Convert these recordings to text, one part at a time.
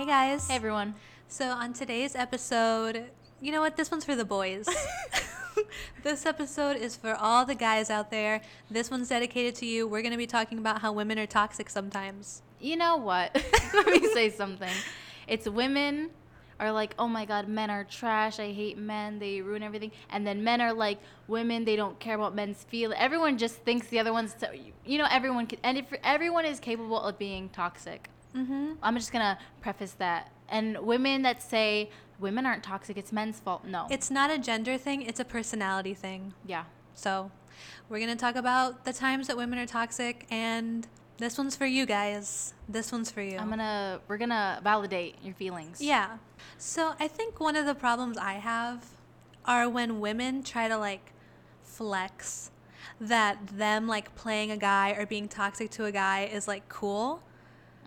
Hey guys. Hey everyone. So on today's episode, you know what? This one's for the boys. this episode is for all the guys out there. This one's dedicated to you. We're going to be talking about how women are toxic sometimes. You know what? Let me say something. It's women are like, oh my god, men are trash. I hate men. They ruin everything. And then men are like, women, they don't care about men's feel. Everyone just thinks the other one's, so, you know, everyone can, and if everyone is capable of being toxic. Mm-hmm. I'm just gonna preface that. And women that say women aren't toxic, it's men's fault. No. It's not a gender thing, it's a personality thing. yeah. So, we're to talk about the times that women are toxic and this one's for you guys. This one's for you. I'm gonna, we're gonna validate your feelings. Yeah. So I think one of the problems I have are when women try to like flex that them like playing a guy or being toxic to a guy is like cool.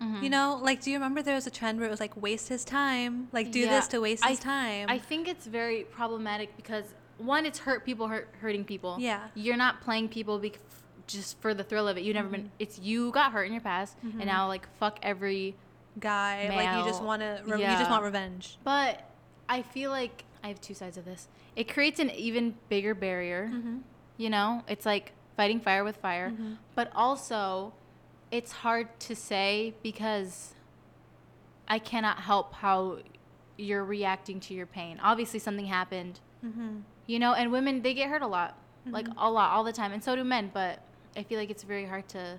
Mm-hmm. You know, like do you remember there was a trend where it was like waste his time, like do this to waste I his time. I think it's very problematic because one, it's hurt people, hurt hurting people. Yeah. You're not playing people bec- just for the thrill of it. You never been. It's you got hurt in your past, Mhm. and now like fuck every. guy, like you just want to re- you just want revenge. But I feel like I have two sides of this. It creates an even bigger barrier. Mm-hmm. You know, it's like fighting fire with fire. Mhm. But also, it's hard to say because I cannot help how you're reacting to your pain. Obviously, something happened, Mm-hmm. you know, and women, they get hurt a lot, like Mhm. a lot, all the time. And so do men. But I feel like it's very hard to,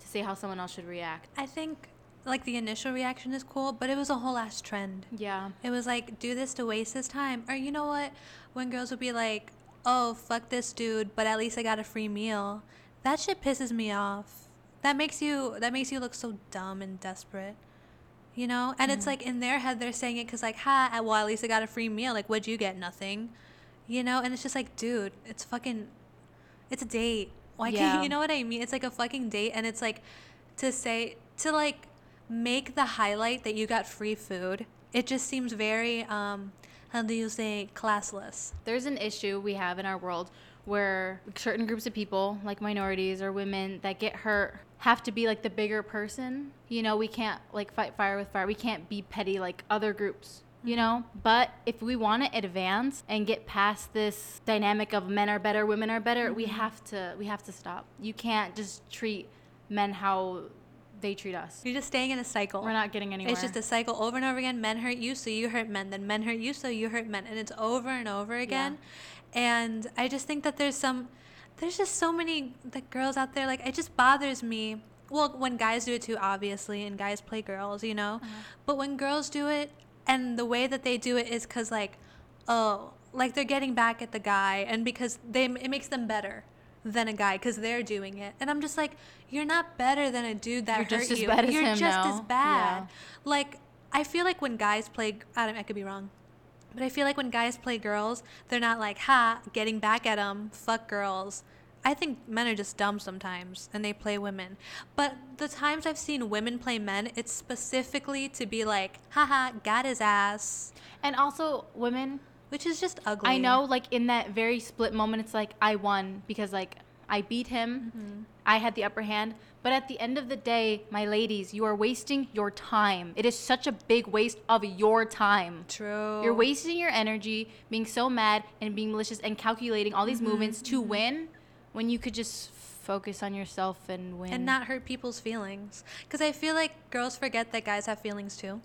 to say how someone else should react. I think like the initial reaction is cool, but it was a whole ass trend. Yeah. It was like, do this to waste his time. Or you know what? When girls would be like, oh, fuck this dude, but at least I got a free meal. That shit pisses me off. That makes you that makes you look so dumb and desperate. You know? And it's Mhm. like in their head they're saying it cuz like, "Ha, well, at least I got a free meal. Like, what'd you get? Nothing." You know? And it's just like, dude, it's fucking it's a date. Why Yeah. can't you know what I mean? It's like a fucking date and it's like to say to like make the highlight that you got free food. It just seems very um how do you say classless? There's an issue we have in our world where certain groups of people, like minorities or women that get hurt, have to be like the bigger person. You know, we can't like fight fire with fire. We can't be petty like other groups. You mm-hmm. know, but if we want to advance and get past this dynamic of men are better, women are better, we mm-hmm. have to we have to stop. You can't just treat men how they treat us. You're just staying in a cycle. We're not getting anywhere. It's just a cycle over and over again. Men hurt you, so you hurt men. Then men hurt you, so you hurt men, and it's over and over again. And I just think that there's some, there's just so many the girls out there. Like it just bothers me. Well, when guys do it too, obviously, and guys play girls, you know. Uh-huh. But when girls do it, and the way that they do it is because like, oh, like they're getting back at the guy, and because they it makes them better than a guy because they're doing it. And I'm just like, you're not better than a dude that You're hurt just as you. bad as you're him just now. as bad. Yeah. Like I feel like when guys play, I I could be wrong. But I feel like when guys play girls, they're not like, ha, getting back at them, fuck girls. I think men are just dumb sometimes and they play women. But the times I've seen women play men, it's specifically to be like, haha, got his ass, and also women which is just ugly. I know, like in that very split moment, it's like I won because like I beat him, Mm-hmm. I had the upper hand. But at the end of the day, my ladies, you are wasting your time. It is such a big waste of your time. True. You're wasting your energy being so mad and being malicious and calculating all these Mm-hmm, movements to win when you could just focus on yourself and win. and not hurt people's feelings. Because I feel like girls forget that guys have feelings too.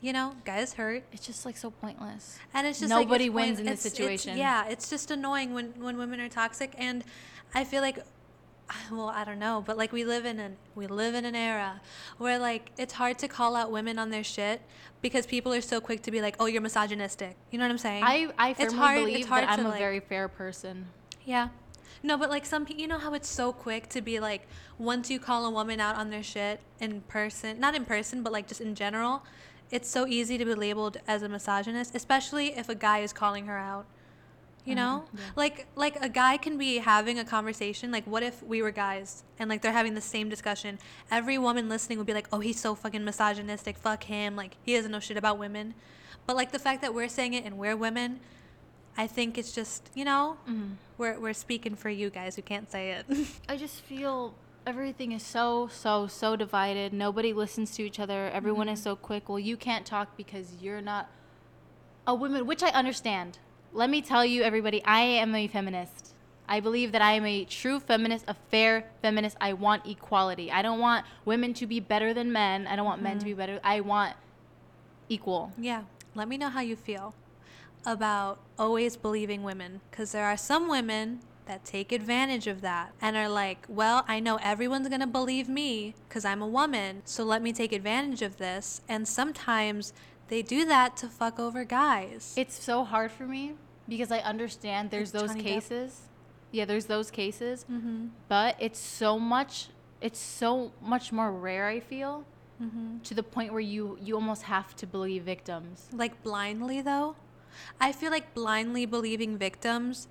You know, guys hurt. it's just like so pointless. And it's just like, Nobody it's wins point- in this it's- it's- situation. yeah, it's just annoying when when women are toxic, and I feel like, well, I don't know, but like we live in an we live in an era where like it's hard to call out women on their shit because people are so quick to be like, oh, you're misogynistic. You know what I'm saying? I, I It's firmly hard- it's believe hard that I'm a like- very fair person. Yeah. No, but like some people, you know how it's so quick to be like, once you call a woman out on their shit in person, not in person, but like just in general, it's so easy to be labeled as a misogynist, especially if a guy is calling her out. You know, yeah. like like a guy can be having a conversation. Like, what if we were guys and like they're having the same discussion? Every woman listening would be like, "Oh, he's so fucking misogynistic. Fuck him. Like, he doesn't know shit about women." But like the fact that we're saying it and we're women, I think it's just you know Mhm. we're we're speaking for you guys who can't say it. I just feel everything is so so so divided. Nobody listens to each other. Everyone is so quick. Well, you can't talk because you're not a woman, which I understand. Let me tell you, everybody, I am a feminist. I believe that I am a true feminist, a fair feminist. I want equality. I don't want women to be better than men. I don't want men to be mm-hmm. better. I want equal. Yeah. Let me know how you feel about always believing women because there are some women that take advantage of that and are like, well, I know everyone's going to believe me because I'm a woman, so let me take advantage of this. And sometimes they do that to fuck over guys. It's so hard for me because I understand there's Like those Johnny Depp. cases. Yeah, there's those cases, mm-hmm. but it's so much it's so much more rare, I feel, Mm-hmm. to the point where you you almost have to believe victims. Like blindly, though, I feel like blindly believing victims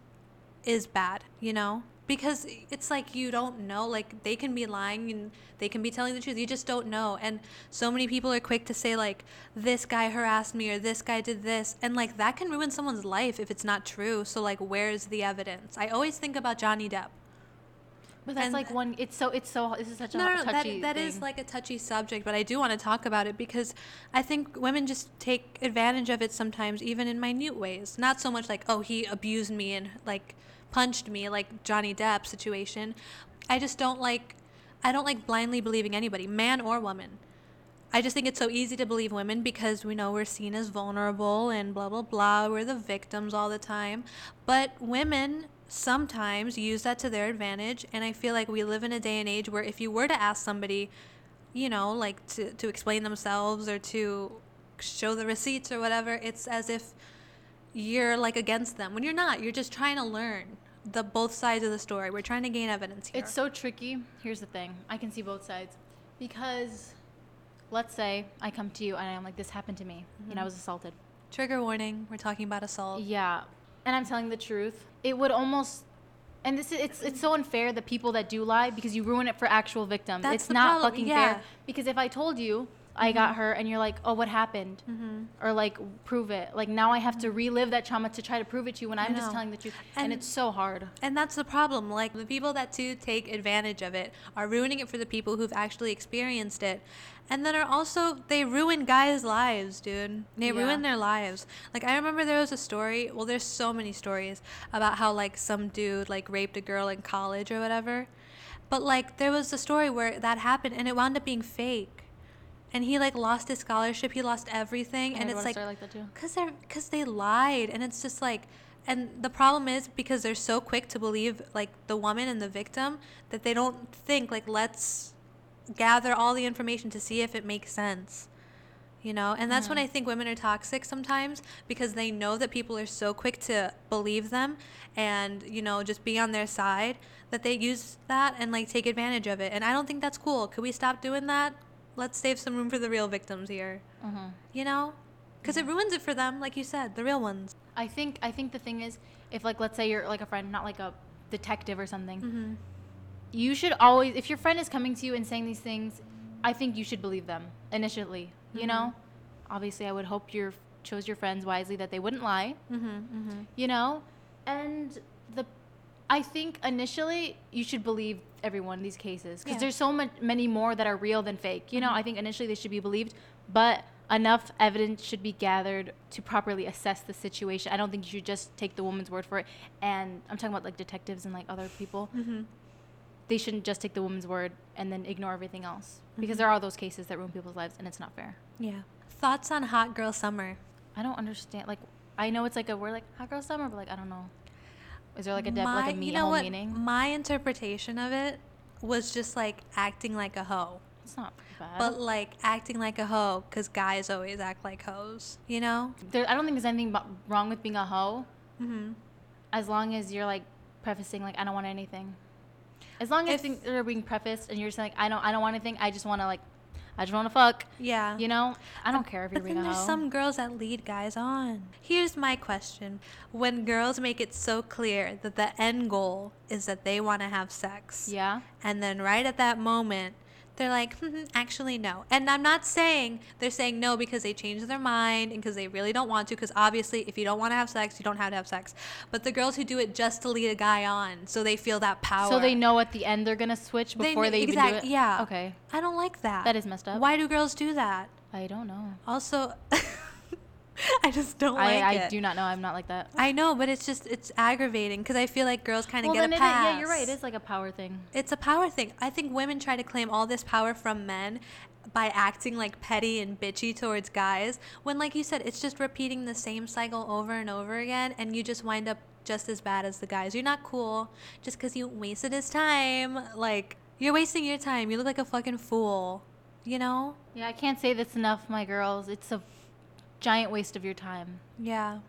is bad, you know? Because it's like you don't know. Like they can be lying and they can be telling the truth. You just don't know. And so many people are quick to say, like, this guy harassed me or this guy did this. And like that can ruin someone's life if it's not true. So, like, where's the evidence? I always think about Johnny Depp. But that's And- like one it's so it's so this is such a No, that, touchy that thing. is like a touchy subject, but I do want to talk about it because I think women just take advantage of it sometimes, even in minute ways. Not so much like, oh, he abused me and like punched me, like Johnny Depp situation. I just don't like, I don't like blindly believing anybody, man or woman. I just think it's so easy to believe women because we know we're seen as vulnerable and blah, blah, blah. We're the victims all the time. But women sometimes use that to their advantage. And I feel like we live in a day and age where if you were to ask somebody, you know, like to, to explain themselves or to show the receipts or whatever, it's as if you're like against them when you're not. You're just trying to learn the both sides of the story. We're trying to gain evidence here. It's so tricky. Here's the thing. I can see both sides. Because let's say I come to you and I'm like this happened to me. You know, I mm-hmm. was assaulted. Trigger warning. We're talking about assault. Yeah, and I'm telling the truth. It would almost, and this is it's it's so unfair the people that do lie because you ruin it for actual victims. That's it's not problem, fucking yeah. fair because if I told you I got hurt and you're like, oh, what happened, Mm-hmm. or like prove it, like now I have to relive that trauma to try to prove it to you when I'm just telling the truth, and, And- it's so hard. And that's the problem. Like the people that do take advantage of it are ruining it for the people who've actually experienced it. And then are also they ruin guys' lives, dude. They Yeah. ruin their lives. Like I remember there was a story, well there's so many stories about how like some dude like raped a girl in college or whatever. But like there was a story where that happened and it wound up being fake. And he like lost his scholarship, he lost everything and heard it's like story like that too. Cause they're, cause they lied, and it's just like, and the problem is because they're so quick to believe like the woman and the victim that they don't think like let's gather all the information to see if it makes sense, you know. And that's when mm-hmm. I think women are toxic sometimes because they know that people are so quick to believe them, and you know just be on their side that they use that and like take advantage of it. And I don't think that's cool. Could we stop doing that? Let's save some room for the real victims here. Hmm you know? Because it ruins it for them like you said the real ones. I think I think the thing is, if like let's say you're like a friend, not like a detective or something, mm-hmm. you should always if your friend is coming to you and saying these things i think you should believe them initially you know? Obviously i would hope you chose your friends wisely that they wouldn't lie. Mm-hmm, mm-hmm. you know? And the i think initially you should believe every one of these cases because Yeah. there's so much many more that are real than fake you know Mhm. i think initially they should be believed but enough evidence should be gathered to properly assess the situation i don't think you should just take the woman's word for it and i'm talking about like detectives and like other people Mm-hmm. they shouldn't just take the woman's word and then ignore everything else because Mhm. there are those cases that ruin people's lives and it's not fair yeah thoughts on hot girl summer i don't understand like i know it's like a word like hot girl summer but like i don't know is there like a def- My- like a, me- you know what? meaning? My interpretation of it was just like acting like a hoe. It's not bad. But like acting like a hoe because guys always act like hoes you know? There, i don't think there's anything wrong with being a hoe. Mm-hmm. as long as you're like prefacing like i don't want anything. As long as If- things are being prefaced and you're just like i don't i don't want anything. I just want to like i just want to fuck. Yeah. You know? I don't care if you're But being a there's hoe. some girls that lead guys on. Here's my question. When girls make it so clear that the end goal is that they want to have sex, yeah. and then right at that moment they're like, "Hmm, actually, no. And I'm not saying they're saying no because they changed their mind and because they really don't want to. Because obviously, if you don't want to have sex, you don't have to have sex. But the girls who do it just to lead a guy on, so they feel that power. So they know at the end they're gonna switch before kn- they, even do it. yeah. Okay. I don't like that. That is messed up. Why do girls do that? I don't know. Also, I just don't I, like I it. do not know. I'm not like that. I know, but it's just it's aggravating because I feel like girls kind of Well, get then a it, yeah, you're right. It is like a power thing. It's a power thing. I think women try to claim all this power from men by acting like petty and bitchy towards guys when like you said it's just repeating the same cycle over and over again and you just wind up just as bad as the guys. You're not cool just cuz you wasted his time. Like you're wasting your time. You look like a fucking fool. You know? Yeah, I can't say this enough, my girls. It's a giant waste of your time. Yeah.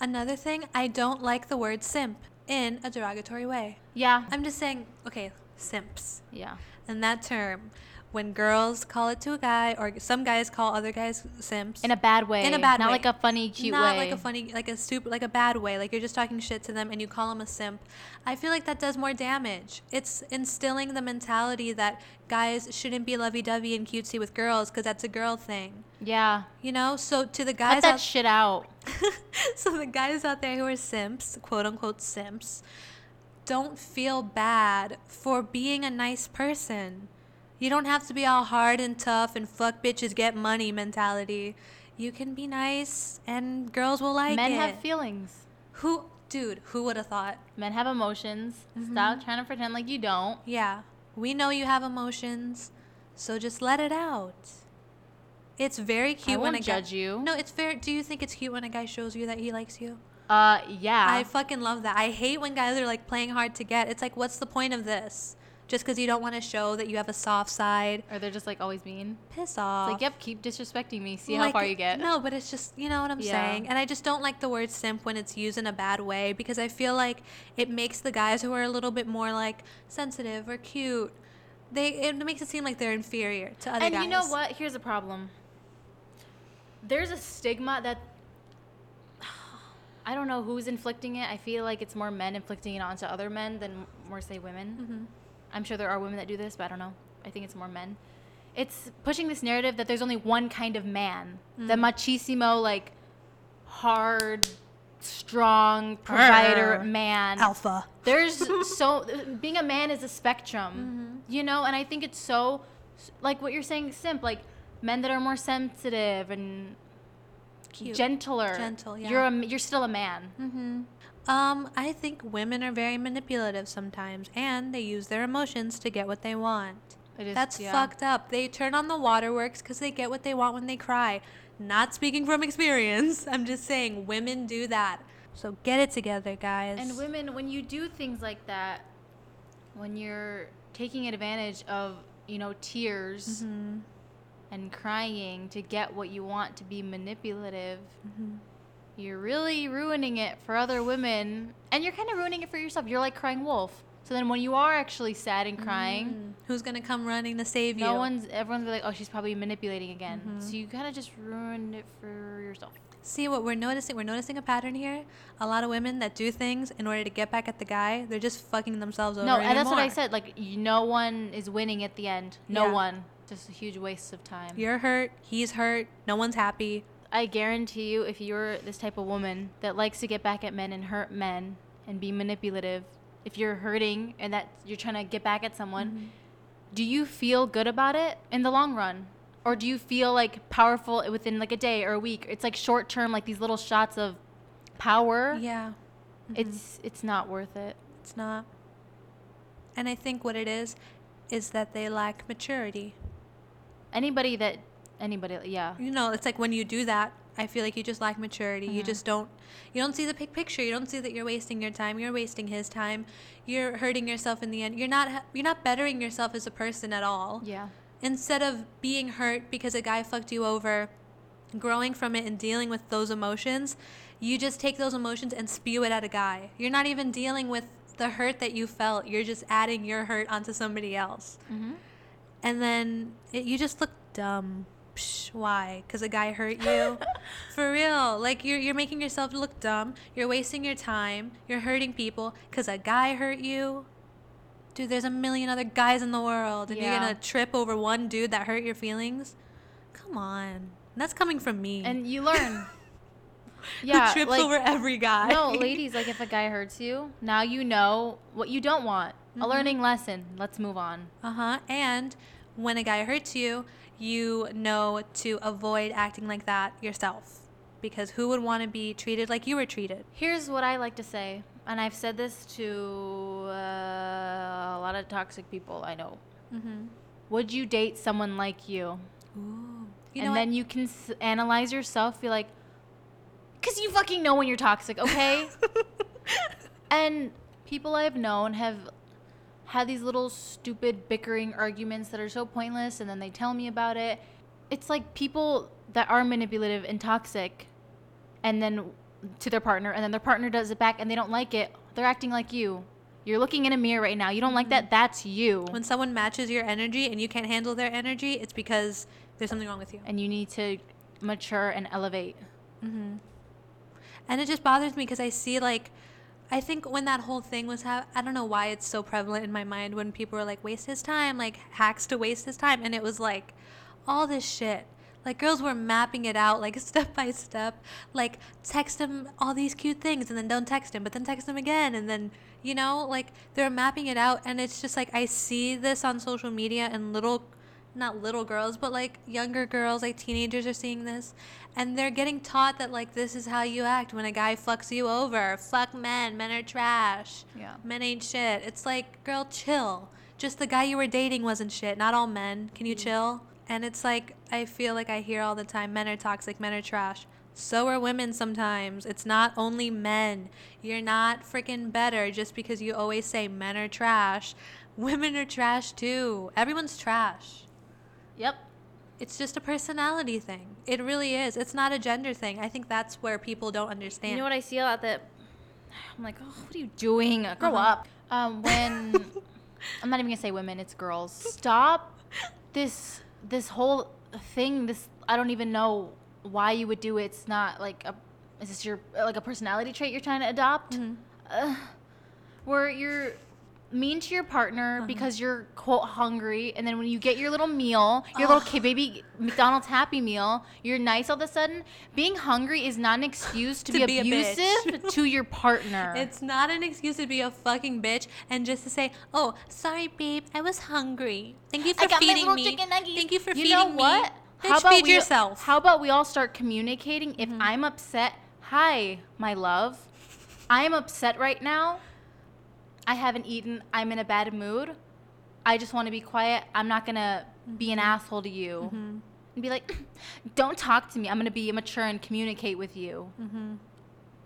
Another thing, I don't like the word simp in a derogatory way. Yeah. I'm just saying, okay, simps. yeah. And that term, when girls call it to a guy, or some guys call other guys simps. In a bad way. In a bad Not way. like a funny, cute not way. Not like a funny, like a super, like a bad way. Like you're just talking shit to them and you call them a simp. I feel like that does more damage. It's instilling the mentality that guys shouldn't be lovey-dovey and cutesy with girls because that's a girl thing. Yeah. You know, so to the guys Cut that out, shit out. so the guys out there who are simps, quote unquote simps, don't feel bad for being a nice person. You don't have to be all hard and tough and fuck bitches get money mentality. You can be nice and girls will like Men it. Men have feelings. who dude, who would have thought? Men have emotions. Mm-hmm. Stop trying to pretend like you don't. Yeah. We know you have emotions, so just let it out. It's very cute I when a guy judge you. No, it's fair. Do you think it's cute when a guy shows you that he likes you? Uh, yeah. I fucking love that. I hate when guys are like playing hard to get. It's like, what's the point of this? Just because you don't want to show that you have a soft side, or they're just like always mean. piss off. It's like, yep, keep disrespecting me. See how far you get. No, but it's just you know what I'm Yeah. saying. And I just don't like the word simp when it's used in a bad way because I feel like it makes the guys who are a little bit more like sensitive or cute. They it makes it seem like they're inferior to other and guys. And you know what? Here's a problem. There's a stigma that I don't know who's inflicting it. I feel like it's more men inflicting it onto other men than more say women. Mhm. I'm sure there are women that do this, but I don't know. I think it's more men. It's pushing this narrative that there's only one kind of man. The Mm. machismo, like hard, strong provider Grr. man. Alpha. There's so being a man is a spectrum, Mm-hmm. you know, and I think it's so like what you're saying, simp, like men that are more sensitive and Cute. gentler. Gentle, yeah. You're a, you're still a man. Mm-hmm. Um, I think women are very manipulative sometimes, and they use their emotions to get what they want. It is- That's yeah. fucked up. They turn on the waterworks because they get what they want when they cry. Not speaking from experience. I'm just saying women do that. So get it together, guys. And women, when you do things like that, when you're taking advantage of, you know, tears Mhm. and crying to get what you want to be manipulative, Mhm. You're really ruining it for other women. And you're kind of ruining it for yourself. You're like crying wolf. So then when you are actually sad and crying, Mm. Who's gonna come running to save you? no one's, everyone's like, oh, she's probably manipulating again. Mhm. So you kind of just ruined it for yourself. See what we're noticing? We're noticing a pattern here. A lot of women that do things in order to get back at the guy, they're just fucking themselves over. No, and that's what I said. Like, no one is winning at the end. No Yeah. one. Just a huge waste of time. You're hurt. He's hurt. No one's happy. I guarantee you, if you're this type of woman that likes to get back at men and hurt men and be manipulative, if you're hurting and that you're trying to get back at someone, Mm-hmm. do you feel good about it in the long run? Or do you feel like powerful within like a day or a week? It's like short term, like these little shots of power. Yeah. Mhm. It's it's not worth it. It's not. And I think what it is is that they lack maturity. Anybody that anybody, yeah. You know, it's like when you do that, I feel like you just lack maturity. You Mhm. just don't you don't see the big picture. You don't see that you're wasting your time. You're wasting his time. You're hurting yourself in the end. You're not you're not bettering yourself as a person at all. Yeah. Instead of being hurt because a guy fucked you over, growing from it and dealing with those emotions, you just take those emotions and spew it at a guy. You're not even dealing with the hurt that you felt. You're just adding your hurt onto somebody else. Mm-hmm. And then it, you just look dumb. Psh, why? Because a guy hurt you? For real. Like, you're, you're making yourself look dumb. You're wasting your time. You're hurting people because a guy hurt you. dude, there's a million other guys in the world, and you're gonna trip over one dude that hurt your feelings. Come on, that's coming from me. And you learn. Who yeah, trips like, over every guy. no, ladies, like if a guy hurts you, now you know what you don't want. A Mhm. learning lesson. Let's move on. Uh huh. And when a guy hurts you, you know to avoid acting like that yourself. Because who would want to be treated like you were treated? Here's what I like to say, and I've said this to uh, a lot of toxic people I know. Mm-hmm. Would you date someone like you? Ooh. You and then you can s- analyze yourself, be like, because you fucking know when you're toxic, okay? and people I've known have had these little stupid bickering arguments that are so pointless, and then they tell me about it. It's like people that are manipulative and toxic, and then to their partner, and then their partner does it back, and they don't like it. They're acting like you. You're looking in a mirror right now. You don't like that. That's you. when someone matches your energy and you can't handle their energy, it's because there's something wrong with you. and you need to mature and elevate. Mm-hmm. And it just bothers me because I see like, I think when that whole thing was, ha- I don't know why it's so prevalent in my mind when people were like, waste his time, like hacks to waste his time. And it was like all this shit. Like girls were mapping it out like step by step. Like text him all these cute things and then don't text him, but then text him again. And then, you know, like they're mapping it out. And it's just like, I see this on social media and little not little girls, but like younger girls, like teenagers are seeing this, and they're getting taught that like this is how you act when a guy fucks you over. Fuck men, men are trash. Yeah. Men ain't shit. It's like, girl, chill. Just the guy you were dating wasn't shit. Not all men. Can you mm-hmm. chill? And it's like I feel like I hear all the time, men are toxic, men are trash. So are women sometimes. It's not only men. You're not freaking better just because you always say men are trash. Women are trash too. Everyone's trash. Yep. It's just a personality thing. It really is. It's not a gender thing. I think that's where people don't understand. You know what I see a lot that I'm like, oh, what are you doing? Grow Uh-huh. up. Um, when I'm not even gonna say women, it's girls. Stop this this whole thing. This I don't even know why you would do it. It's not like a is this your like a personality trait you're trying to adopt? Mhm. Uh, where you're mean to your partner Uh-huh. because you're quote hungry and then when you get your little meal your little kid baby mcdonald's happy meal you're nice all of a sudden being hungry is not an excuse to, To be, be abusive to your partner It's not an excuse to be a fucking bitch and just to say, "Oh, sorry, babe, I was hungry. Thank you for I got my feeding little me. Thank you for you feeding know me." what Bitch, feed we, yourself. how about we all start communicating if Mhm. i'm upset hi my love i'm upset right now i haven't eaten i'm in a bad mood i just want to be quiet i'm not gonna be an asshole to you Mhm. and be like, don't talk to me. I'm going to be mature and communicate with you. Mhm.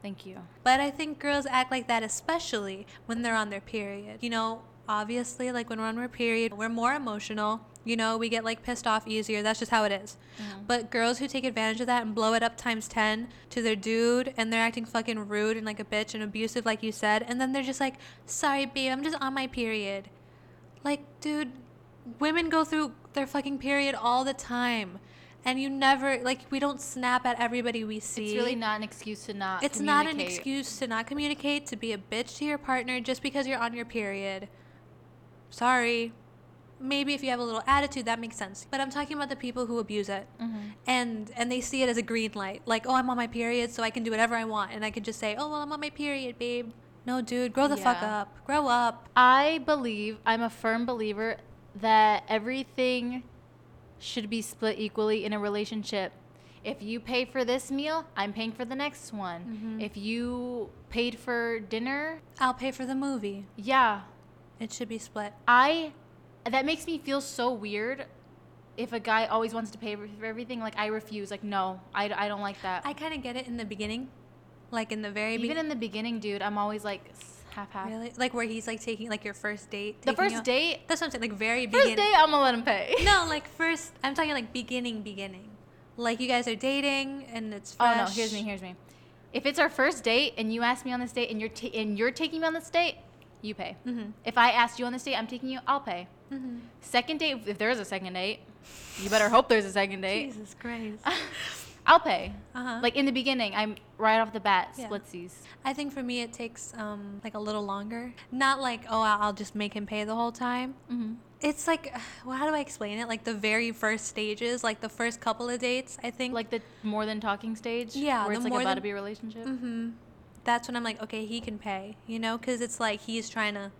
Thank you. But I think girls act like that, especially when they're on their period. You know, obviously, like when we're on our period, we're more emotional. You know, we get like pissed off easier. That's just how it is. Mm-hmm. But girls who take advantage of that and blow it up times 10 to their dude and they're acting fucking rude and like a bitch and abusive, like you said, and then they're just like, sorry, babe, I'm just on my period. Like, dude, women go through their fucking period all the time. And you never, like, we don't snap at everybody we see It's really not an excuse to not it's not an excuse to not communicate to be a bitch to your partner just because you're on your period sorry maybe if you have a little attitude that makes sense. But i'm talking about the people who abuse it. Mhm. and and they see it as a green light. Like oh i'm on my period so i can do whatever i want. And i can just say oh well i'm on my period babe. No dude grow the fuck up. Grow up. I believe, I'm a firm believer that everything should be split equally in a relationship. If you pay for this meal, I'm paying for the next one. Mhm. If you paid for dinner, i'll pay for the movie. Yeah, it should be split. I that makes me feel so weird if a guy always wants to pay for everything. Like I refuse. Like no I, I don't like that. I kind of get it in the beginning. Like in the very beginning. even beginning in the beginning dude I'm always like half half. Really? Like where he's like taking like your first date the first date? That's what i'm saying like very first beginning. date I'm gonna let him pay. No, like first, I'm talking like beginning, beginning. Like you guys are dating and it's oh no here's me here's me. If it's our first date and you ask me on this date and you're and you're taking me on this date you pay. Mhm. if I asked you on this date I'm taking you I'll pay Mhm. second date if there is a second date you better hope there's a second date Jesus Christ. I'll pay. Uh-huh. Like in the beginning, I'm right off the bat Yeah. splitsies. I think for me it takes um like a little longer. Not like oh I'll just make him pay the whole time. Mm-hmm. It's like well how do I explain it? Like the very first stages, like the first couple of dates. I think Like the more than talking stage. Yeah, Where the it's like about than- to be a relationship. hmm That's when I'm like, okay, he can pay, you know, because it's like he's trying to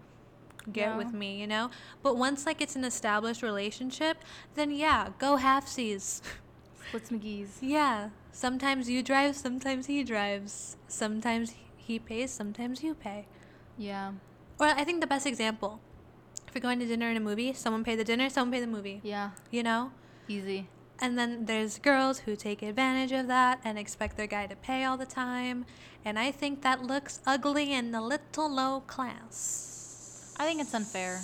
get with me, you know. But once like it's an established relationship, then yeah, go halfsies. Splits McGee's. yeah, sometimes you drive, sometimes he drives, sometimes he pays, sometimes you pay. Yeah. Or I think the best example, if you're going to dinner in a movie, someone pay the dinner, someone pay the movie, Yeah. you know. Easy. And then there's girls who take advantage of that and expect their guy to pay all the time. And I think that looks ugly and a little low class. I think it's unfair.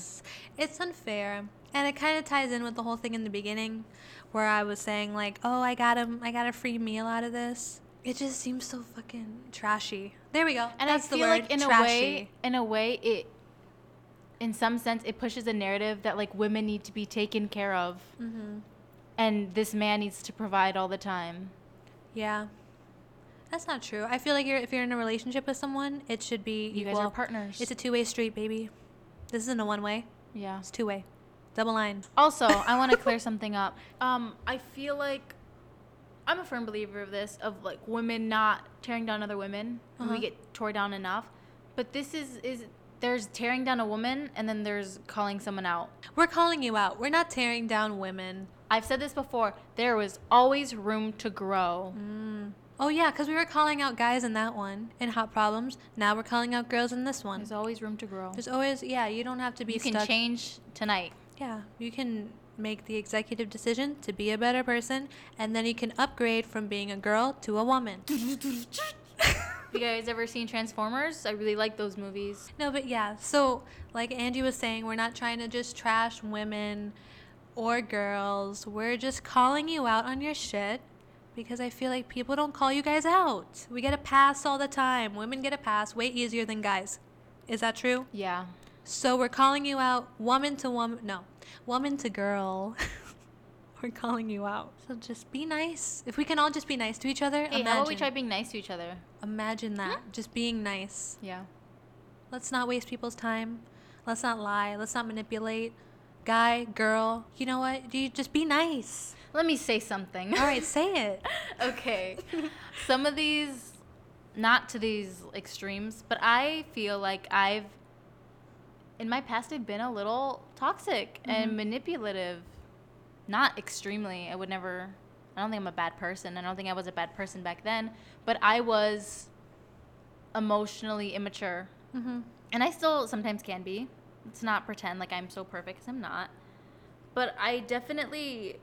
It's unfair. And it kind of ties in with the whole thing in the beginning where I was saying like, "Oh, I got him I got a free meal out of this." It just seems so fucking trashy. There we go. And That's I the feel word. like in trashy. a way, in a way, it, in some sense, it pushes a narrative that like women need to be taken care of, Mhm. and this man needs to provide all the time. Yeah. That's not true. I feel like you're, if you're in a relationship with someone, it should be You equal. guys are partners. It's a two-way street, baby. This isn't a one-way. yeah. It's two-way. Double line. Also, I want to clear something up. Um, I feel like I'm a firm believer of this, of like women not tearing down other women. Uh-huh. We get tore down enough, but this is is there's tearing down a woman, and then there's calling someone out. We're calling you out. We're not tearing down women. I've said this before. There was always room to grow. Mm. Oh yeah, because we were calling out guys in that one in Hot Problems. Now we're calling out girls in this one. There's always room to grow. There's always yeah. You don't have to be You can change tonight. Yeah, you can make the executive decision to be a better person, and then you can upgrade from being a girl to a woman. you guys ever seen Transformers? I really like those movies. No, but yeah. So, like Angie was saying, we're not trying to just trash women or girls. We're just calling you out on your shit because I feel like people don't call you guys out. We get a pass all the time. Women get a pass way easier than guys. Is that true? Yeah. So we're calling you out woman to woman. No, woman to girl. we're calling you out. So just be nice. If we can all just be nice to each other, Hey, imagine, how about we try being nice to each other? imagine that. Hmm? Just being nice. Yeah. Let's not waste people's time. Let's not lie. Let's not manipulate. Guy, girl, you know what? You just be nice. Let me say something. All right, say it. okay. Some of these, not to these extremes, but I feel like I've, in my past, I've been a little toxic and manipulative. Not extremely. I would never, I don't think I'm a bad person. I don't think I was a bad person back then, but I was emotionally immature. Mm-hmm. And I still sometimes can be. Let's not pretend like I'm so perfect because I'm not. But I definitely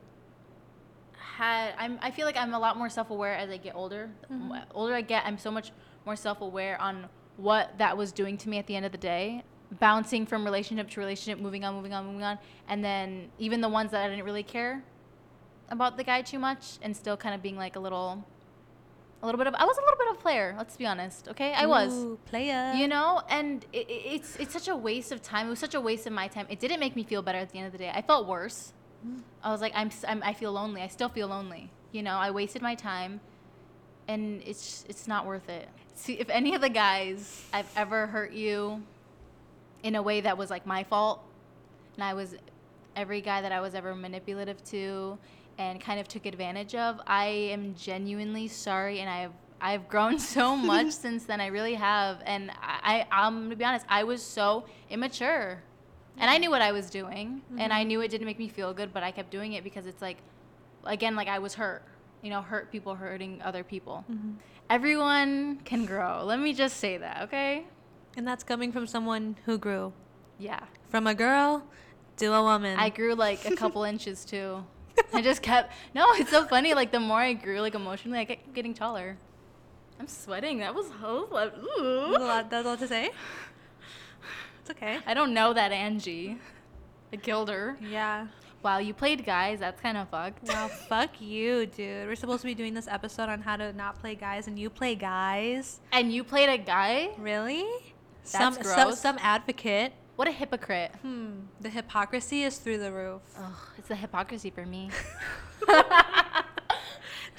had. I'm. I feel like I'm a lot more self-aware as I get older. Mhm. The older I get, I'm so much more self-aware on what that was doing to me at the end of the day. Bouncing from relationship to relationship, moving on, moving on, moving on, and then even the ones that I didn't really care about the guy too much, and still kind of being like a little, a little bit of. I was a little bit of a player. Let's be honest. Okay, I was player. you know and it- it's it's such a waste of time it was such a waste of my time it didn't make me feel better at the end of the day i felt worse i was like I'm, I'm i feel lonely. I still feel lonely. You know i wasted my time and it's it's not worth it. See if any of the guys i've ever hurt you in a way that was like my fault and i was every guy that i was ever manipulative to and kind of took advantage of i am genuinely sorry and i've i've grown so much since then. I really have and i, I i'm to be honest i was so immature and i knew what i was doing and i knew it didn't make me feel good but i kept doing it because it's like again like i was hurt you know hurt people hurting other people Mhm. everyone can grow let me just say that okay And that's coming from someone who grew yeah from a girl to a woman. I grew like a couple inches too. I just kept no. It's so funny. Like the more I grew, like emotionally, I kept getting taller. I'm sweating. That was like, That's a lot, that's all to say. It's okay. I don't know that Angie. I killed her. Yeah. Wow, you played guys. That's kind of fucked. Wow, fuck you, dude. We're supposed to be doing this episode on how to not play guys, and you play guys. And you played a guy. Really? That's some, Some, gross. some advocate. What a hypocrite. Hmm. The hypocrisy is through the roof. Ugh, it's the hypocrisy for me.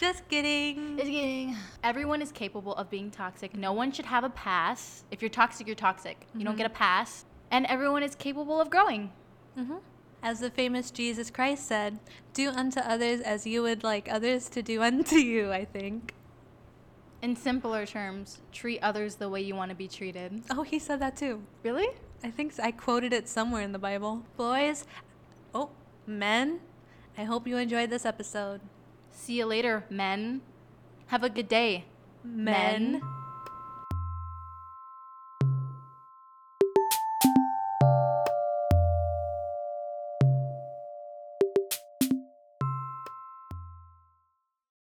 Just kidding. Just kidding. Everyone is capable of being toxic. No one should have a pass. If you're toxic, you're toxic. You don't get a pass. And everyone is capable of growing. hmm As the famous Jesus Christ said, do unto others as you would like others to do unto you, I think. In simpler terms, treat others the way you want to be treated. Oh, he said that too. Really? I think I quoted it somewhere in the Bible. Boys, oh, men, I hope you enjoyed this episode. See you later, men. Have a good day. Men. Men.